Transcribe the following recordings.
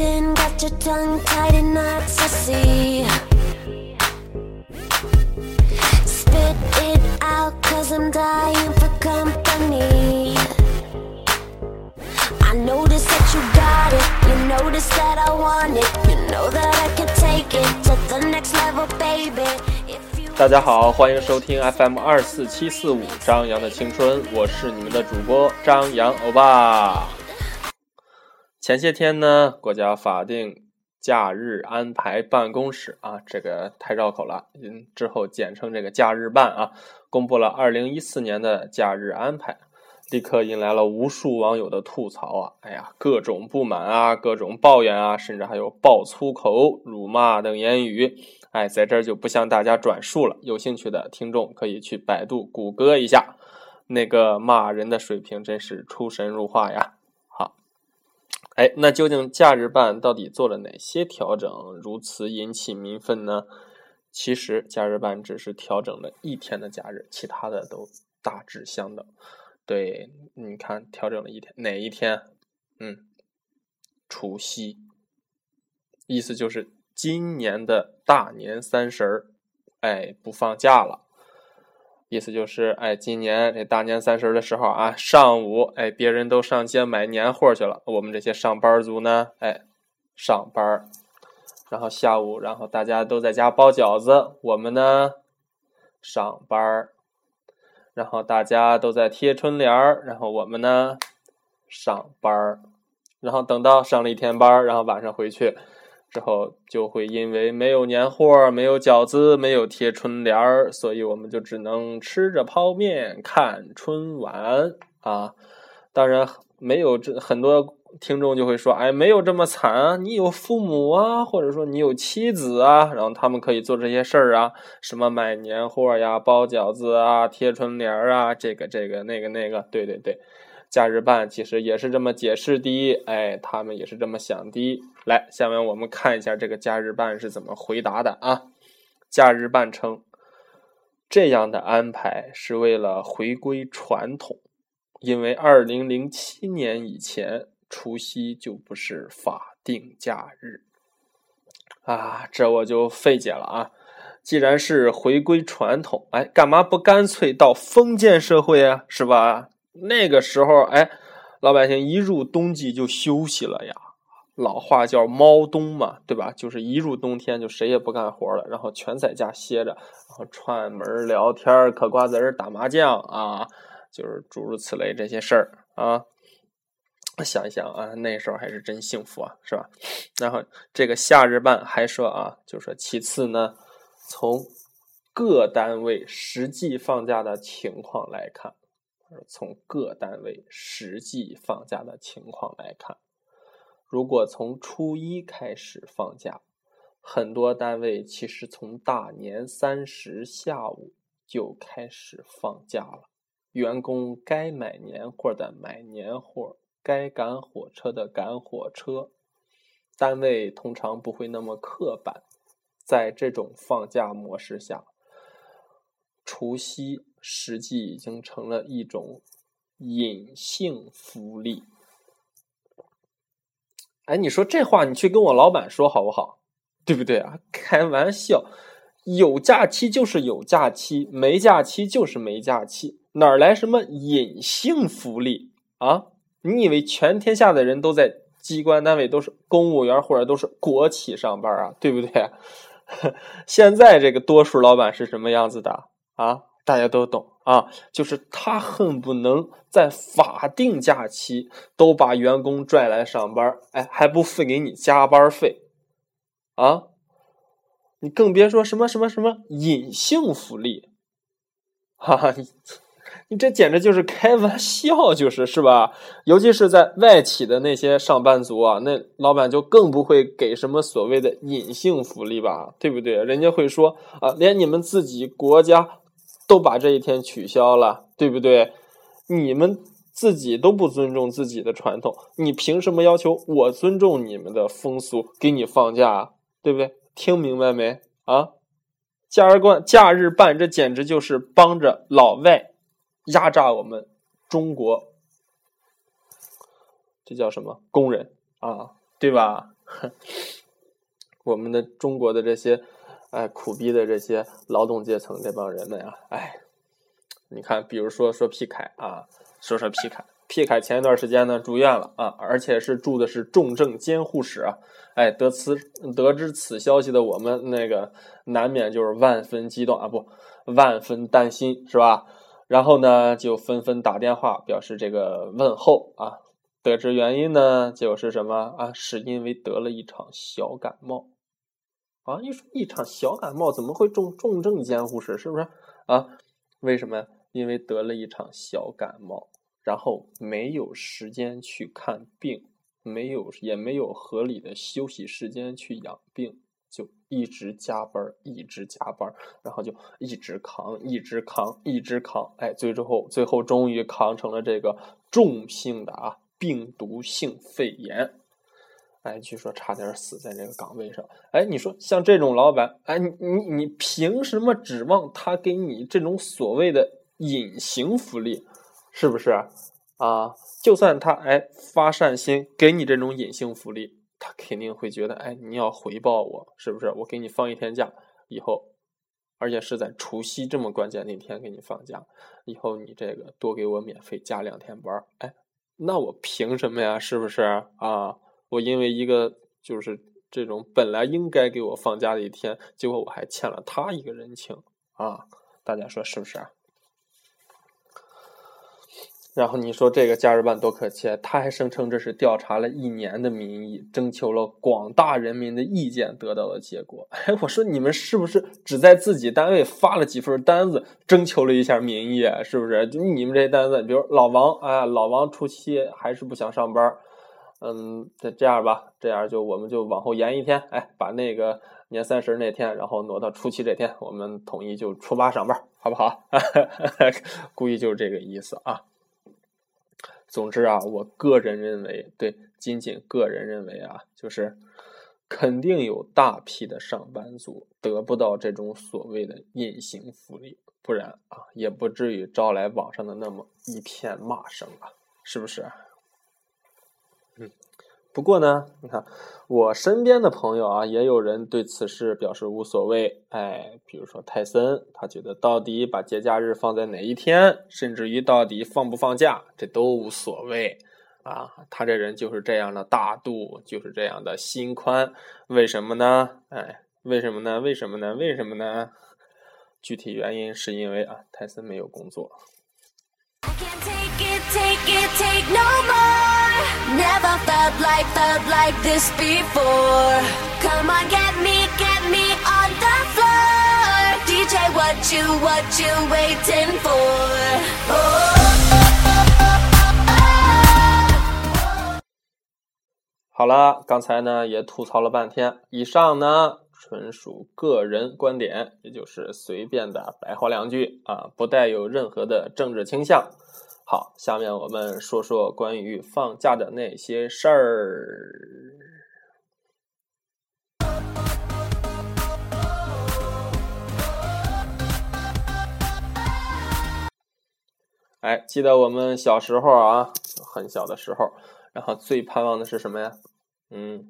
in, got your tongue tied in knots, I see. Spit it out, cause I'm dying for company. I notice that you got it, you notice that I want it, you know that I can take it to the next level, baby. If you 大家好，欢迎收听 FM 二四七四五张扬的青春，我是你们的主播张扬欧巴。前些天呢，国家法定假日安排办公室啊，这个太绕口了，嗯，之后简称这个假日办啊，公布了二零一四年的假日安排，立刻引来了无数网友的吐槽啊，哎呀，各种不满啊，各种抱怨啊，甚至还有爆粗口、辱骂等言语。哎，在这儿就不向大家转述了，有兴趣的听众可以去百度、谷歌一下，那个骂人的水平真是出神入化呀！哎，那究竟假日办到底做了哪些调整，如此引起民愤呢？其实假日办只是调整了一天的假日，其他的都大致相等。对，你看，调整了一天，哪一天？嗯，除夕，意思就是今年的大年三十儿，哎，不放假了。意思就是，哎，今年这大年三十的时候啊，上午，哎，别人都上街买年货去了，我们这些上班族呢，哎，上班。然后下午，然后大家都在家包饺子，我们呢，上班。然后大家都在贴春联儿，然后我们呢，上班。然后等到上了一天班，然后晚上回去之后，就会因为没有年货、没有饺子、没有贴春联儿，所以我们就只能吃着泡面看春晚啊。当然，没有这很多听众就会说：“哎，没有这么惨啊，你有父母啊，或者说你有妻子啊，然后他们可以做这些事儿啊，什么买年货呀、包饺子啊、贴春联儿啊，这个这个那个那个，对对对。”假日办其实也是这么解释的，哎，他们也是这么想的。来，下面我们看一下这个假日办是怎么回答的啊。假日办称，这样的安排是为了回归传统，因为二零零七年以前，除夕就不是法定假日。啊，这我就费解了啊！既然是回归传统，哎，干嘛不干脆到封建社会啊？是吧？那个时候，哎，老百姓一入冬季就休息了呀。老话叫“猫冬”嘛，对吧？就是一入冬天就谁也不干活了，然后全在家歇着，然后串门聊天、嗑瓜子、打麻将啊，就是诸如此类这些事儿啊。想一想啊，那时候还是真幸福啊，是吧？然后这个夏日办还说啊，就说其次呢，从各单位实际放假的情况来看。从各单位实际放假的情况来看，如果从初一开始放假，很多单位其实从大年三十下午就开始放假了。员工该买年货的买年货，该赶火车的赶火车。单位通常不会那么刻板，在这种放假模式下，除夕。实际已经成了一种隐性福利。哎，你说这话，你去跟我老板说好不好？对不对啊？开玩笑，有假期就是有假期，没假期就是没假期，哪来什么隐性福利啊？你以为全天下的人都在机关单位都是公务员或者都是国企上班啊？对不对？现在这个多数老板是什么样子的啊？大家都懂啊，就是他恨不能在法定假期都把员工拽来上班，哎，还不付给你加班费，啊，你更别说什么什么什么隐性福利，哈哈，你你这简直就是开玩笑，就是是吧？尤其是在外企的那些上班族啊，那老板就更不会给什么所谓的隐性福利吧，对不对？人家会说啊，连你们自己国家。都把这一天取消了，对不对？你们自己都不尊重自己的传统，你凭什么要求我尊重你们的风俗，给你放假，对不对？听明白没啊？假日办，假日办，这简直就是帮着老外压榨我们中国，这叫什么工人啊？对吧？我们的中国的这些哎苦逼的这些劳动阶层这帮人们啊，哎，你看，比如说说皮凯啊，说说皮凯，皮凯前一段时间呢住院了啊，而且是住的是重症监护室啊，哎，得此得知此消息的我们那个难免就是万分激动啊，不，万分担心是吧？然后呢，就纷纷打电话表示这个问候啊。得知原因呢，就是什么啊？是因为得了一场小感冒啊！你说一场小感冒怎么会重重症监护室？是不是啊？为什么呀？因为得了一场小感冒，然后没有时间去看病，没有也没有合理的休息时间去养病。就一直加班，一直加班，然后就一直扛，一直扛，一直扛，哎，最后最后终于扛成了这个重性的啊病毒性肺炎，哎，据说差点死在这个岗位上。哎，你说像这种老板，哎，你你你凭什么指望他给你这种所谓的隐形福利？是不是啊？就算他哎发善心给你这种隐形福利。他肯定会觉得，哎，你要回报我，是不是？我给你放一天假，以后，而且是在除夕这么关键那天给你放假，以后你这个多给我免费加两天班，哎，那我凭什么呀？是不是啊？我因为一个就是这种本来应该给我放假的一天，结果我还欠了他一个人情啊？大家说是不是啊？然后你说这个假日办多可气，他还声称这是调查了一年的民意，征求了广大人民的意见得到的结果。哎，我说你们是不是只在自己单位发了几份单子，征求了一下民意？是不是？就你们这些单子，比如老王，哎，老王初七还是不想上班，嗯，这这样吧，这样就我们就往后延一天，哎，把那个年三十那天，然后挪到初七这天，我们统一就初八上班，好不好？估计就是这个意思啊。总之啊，我个人认为，对，仅仅个人认为啊，就是肯定有大批的上班族得不到这种所谓的隐形福利，不然啊，也不至于招来网上的那么一片骂声啊，是不是？嗯。不过呢，你看我身边的朋友啊，也有人对此事表示无所谓。哎，比如说泰森，他觉得到底把节假日放在哪一天，甚至于到底放不放假，这都无所谓啊。他这人就是这样的大度，就是这样的心宽。为什么呢？哎，为什么呢？为什么呢？为什么呢？具体原因是因为啊，泰森没有工作。Never felt like, felt like this before. Come on, get me, get me on the floor. DJ, what you, what you waiting for? Oh. 好了，刚才呢也吐槽了半天，以上呢纯属个人观点，也就是随便的白话两句啊，不带有任何的政治倾向。好，下面我们说说关于放假的那些事儿。哎，记得我们小时候啊，很小的时候，然后最盼望的是什么呀？嗯，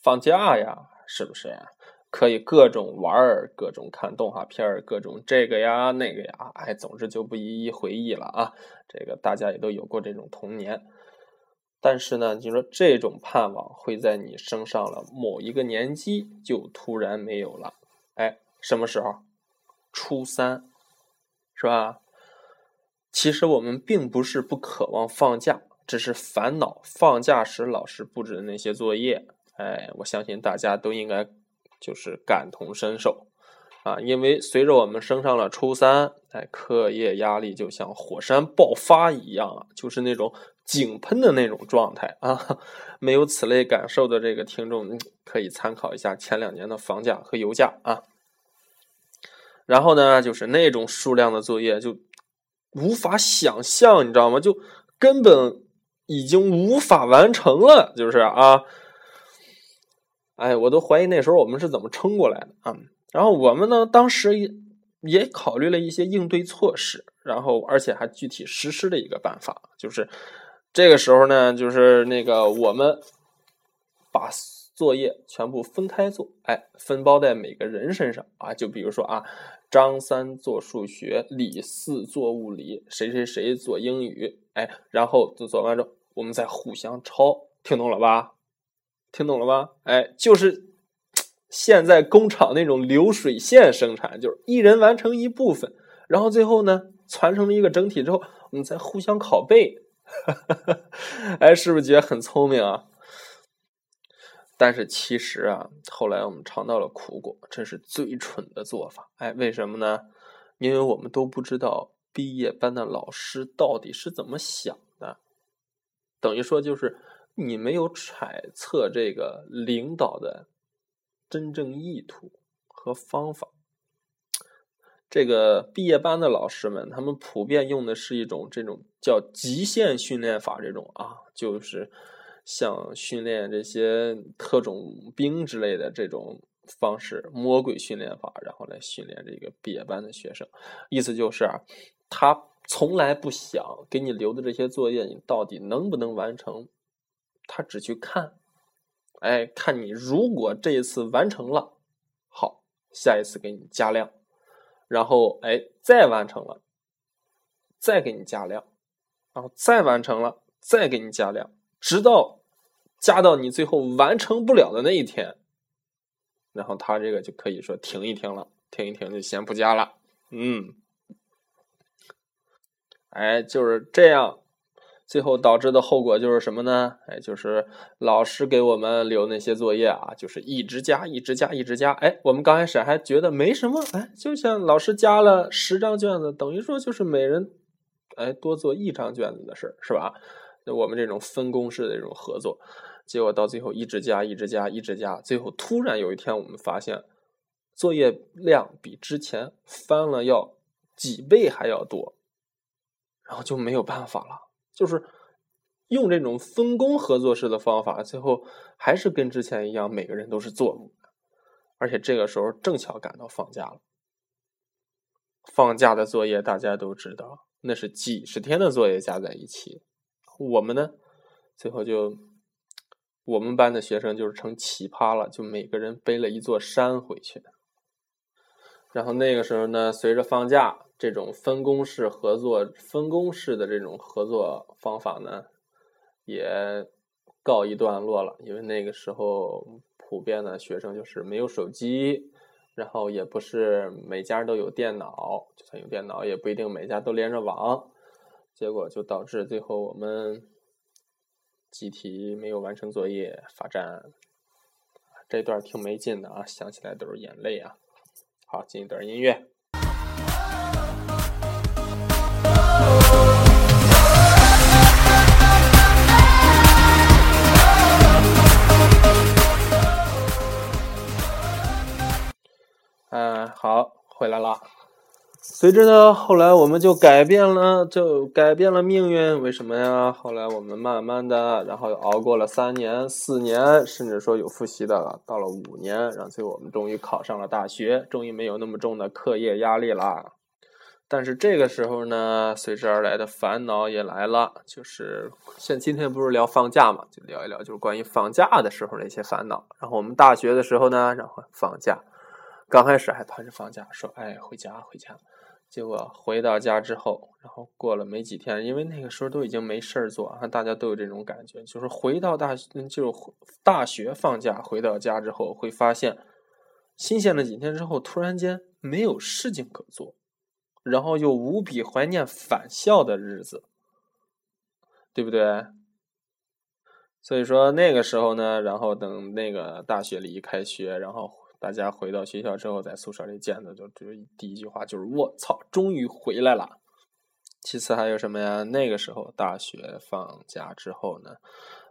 放假呀，是不是呀？可以各种玩儿，各种看动画片儿，各种这个呀那个呀，哎，总之就不一一回忆了啊。这个大家也都有过这种童年，但是呢，你说这种盼望会在你升上了某一个年纪就突然没有了。哎，什么时候？初三，是吧？其实我们并不是不渴望放假，只是烦恼放假时老师布置的那些作业。哎，我相信大家都应该。就是感同身受啊，因为随着我们升上了初三，哎，课业压力就像火山爆发一样啊，就是那种井喷的那种状态啊。没有此类感受的这个听众，可以参考一下前两年的房价和油价啊。然后呢，就是那种数量的作业就无法想象，你知道吗？就根本已经无法完成了，就是啊。哎，我都怀疑那时候我们是怎么撑过来的啊！然后我们呢，当时也也考虑了一些应对措施，然后而且还具体实施了一个办法，就是这个时候呢，就是那个我们把作业全部分开做，哎，分包在每个人身上啊。就比如说啊，张三做数学，李四做物理，谁谁谁做英语，哎，然后就做完之后，我们再互相抄，听懂了吧？听懂了吧？哎，就是现在工厂那种流水线生产，就是一人完成一部分，然后最后呢，传承了一个整体之后，我们再互相拷贝。哎，是不是觉得很聪明啊？但是其实啊，后来我们尝到了苦果，这是最蠢的做法。哎，为什么呢？因为我们都不知道毕业班的老师到底是怎么想的，等于说就是你没有揣测这个领导的真正意图和方法。这个毕业班的老师们，他们普遍用的是一种这种叫极限训练法，这种啊，就是像训练这些特种兵之类的这种方式，魔鬼训练法，然后来训练这个毕业班的学生。意思就是，他从来不想给你留的这些作业，你到底能不能完成，他只去看，哎，看你如果这一次完成了，好，下一次给你加量。然后，哎，再完成了，再给你加量，然后再完成了，再给你加量，直到加到你最后完成不了的那一天，然后他这个就可以说停一停了，停一停就先不加了。嗯，哎，就是这样。最后导致的后果就是什么呢？哎，就是老师给我们留那些作业啊，就是一直加，一直加，一直加。哎，我们刚开始还觉得没什么，哎，就像老师加了十张卷子，等于说就是每人哎多做一张卷子的事儿，是吧？那我们这种分工式的这种合作，结果到最后一直加，一直加，一直加，最后突然有一天我们发现作业量比之前翻了要几倍还要多，然后就没有办法了。就是用这种分工合作式的方法，最后还是跟之前一样，每个人都是做母的，而且这个时候正巧赶到放假了。放假的作业大家都知道，那是几十天的作业加在一起。我们呢，最后就我们班的学生就是成奇葩了，就每个人背了一座山回去。然后那个时候呢，随着放假。这种分工式合作、分工式的这种合作方法呢，也告一段落了。因为那个时候普遍的学生就是没有手机，然后也不是每家都有电脑，就算有电脑，也不一定每家都连着网。结果就导致最后我们集体没有完成作业，罚站。这段挺没劲的啊，想起来都是眼泪啊。好，进一段音乐。回来了。随着呢，后来我们就改变了，就改变了命运。为什么呀？后来我们慢慢的，然后又熬过了三年、四年，甚至说有复习的了，到了五年，然后最后我们终于考上了大学，终于没有那么重的课业压力了。但是这个时候呢，随之而来的烦恼也来了，就是像今天不是聊放假嘛，就聊一聊就是关于放假的时候的一些烦恼。然后我们大学的时候呢，然后放假。刚开始还盼着放假，说哎回家回家，结果回到家之后，然后过了没几天，因为那个时候都已经没事儿做，大家都有这种感觉，就是回到大就大学放假回到家之后，会发现新鲜了几天之后，突然间没有事情可做，然后又无比怀念返校的日子，对不对？所以说那个时候呢，然后等那个大学里一开学，然后。大家回到学校之后，在宿舍里见的就只有第一句话就是“我操，终于回来了”。其次还有什么呀？那个时候大学放假之后呢，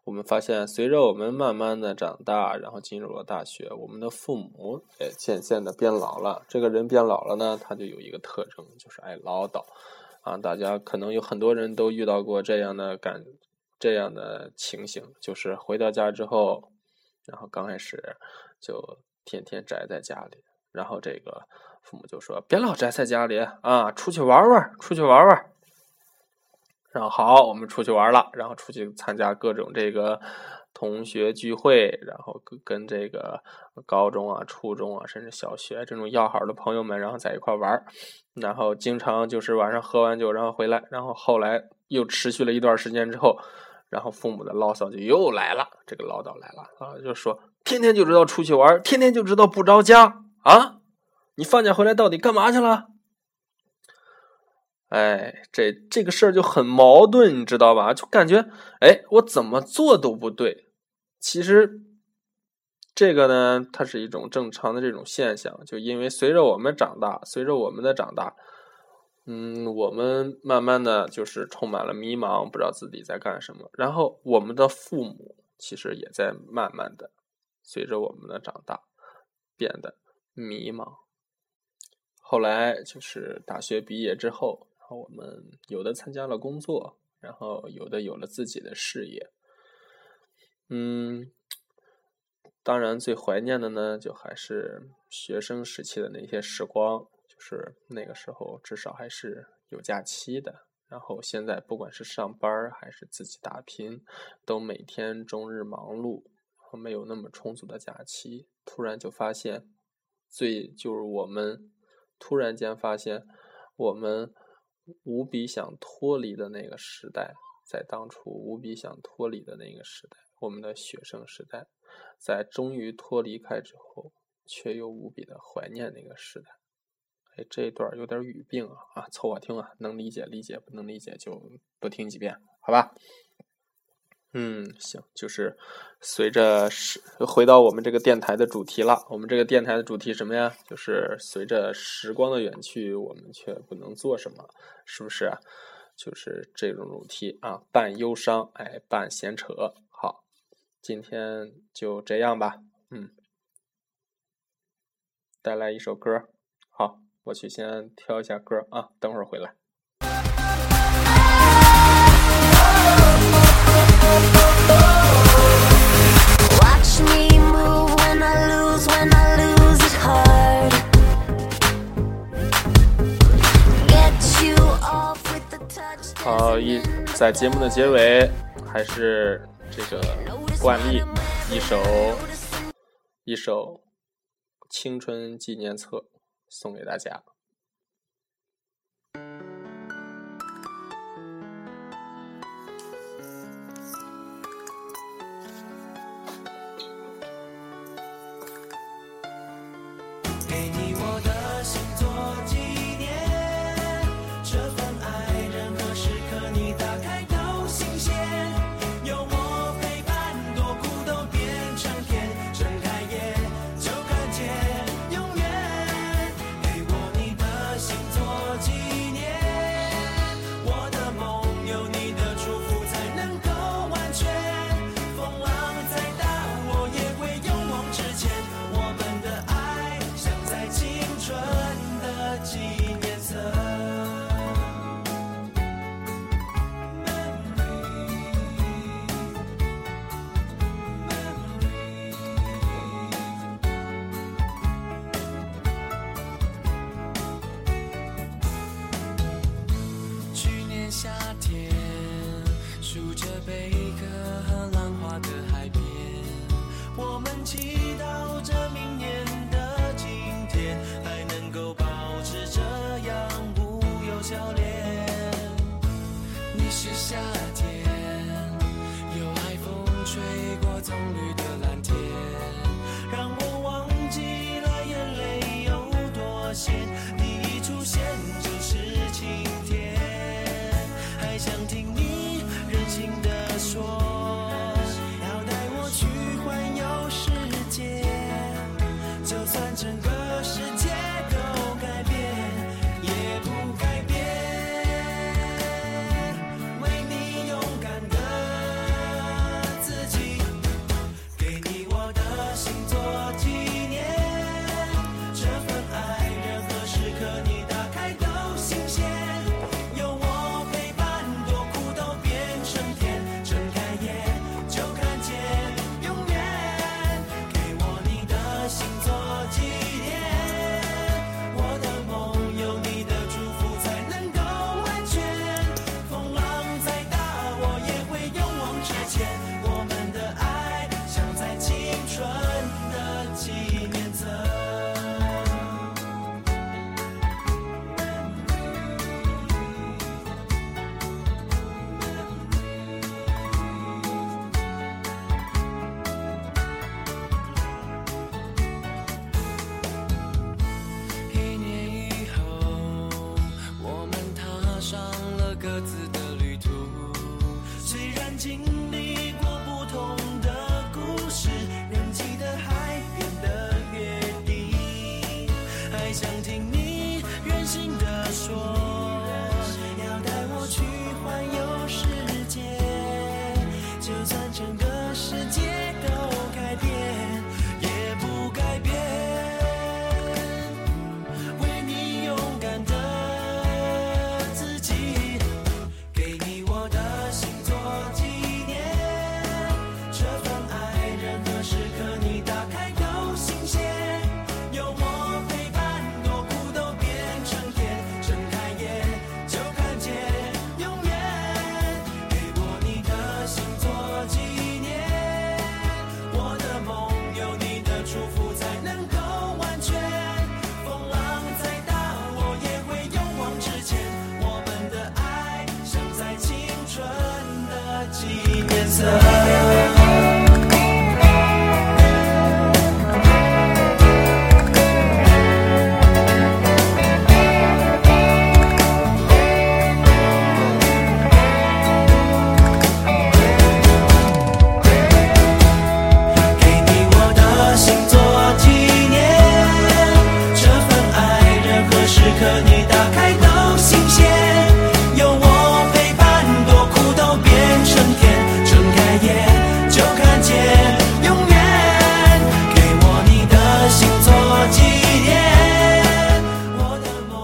我们发现随着我们慢慢的长大，然后进入了大学，我们的父母也渐渐的变老了。这个人变老了呢，他就有一个特征，就是爱唠叨啊。大家可能有很多人都遇到过这样的感这样的情形，就是回到家之后，然后刚开始就。天天宅在家里，然后这个父母就说：“别老宅在家里啊，出去玩玩，出去玩玩。”然后好，我们出去玩了，然后出去参加各种这个同学聚会，然后跟跟这个高中啊、初中啊，甚至小学这种要好的朋友们，然后在一块玩，然后经常就是晚上喝完酒，然后回来，然后后来又持续了一段时间之后，然后父母的唠叨就又来了，这个唠叨来了啊，就说天天就知道出去玩，天天就知道不着家啊，你放假回来到底干嘛去了？哎，这这个事儿就很矛盾，你知道吧？就感觉，哎，我怎么做都不对。其实，这个呢，它是一种正常的这种现象。就因为随着我们长大，随着我们的长大，嗯，我们慢慢的就是充满了迷茫，不知道自己在干什么。然后，我们的父母其实也在慢慢的随着我们的长大变得迷茫。后来就是大学毕业之后。然后我们有的参加了工作，然后有的有了自己的事业。嗯，当然最怀念的呢，就还是学生时期的那些时光，就是那个时候至少还是有假期的。然后现在不管是上班还是自己打拼，都每天终日忙碌，没有那么充足的假期。突然就发现，最就是我们突然间发现我们。无比想脱离的那个时代，在当初无比想脱离的那个时代，我们的学生时代，在终于脱离开之后，却又无比的怀念那个时代。哎，这一段有点语病啊，啊，凑合听啊，能理解理解，不能理解就多听几遍，好吧？嗯，行，就是随着时回到我们这个电台的主题了。我们这个电台的主题什么呀？就是随着时光的远去，我们却不能做什么，是不是？就是这种主题啊，半忧伤，哎，半闲扯。好，今天就这样吧。嗯，带来一首歌。好，我去先挑一下歌啊，等会儿回来。好，一在节目的结尾，还是这个惯例，一首一首青春纪念册送给大家。心中。许下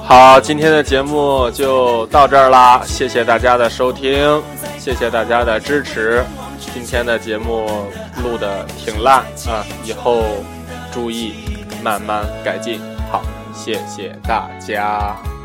好今天的节目就到这儿啦谢谢大家的收听谢谢大家的支持今天的节目录的挺烂啊以后注意慢慢改进好谢谢大家。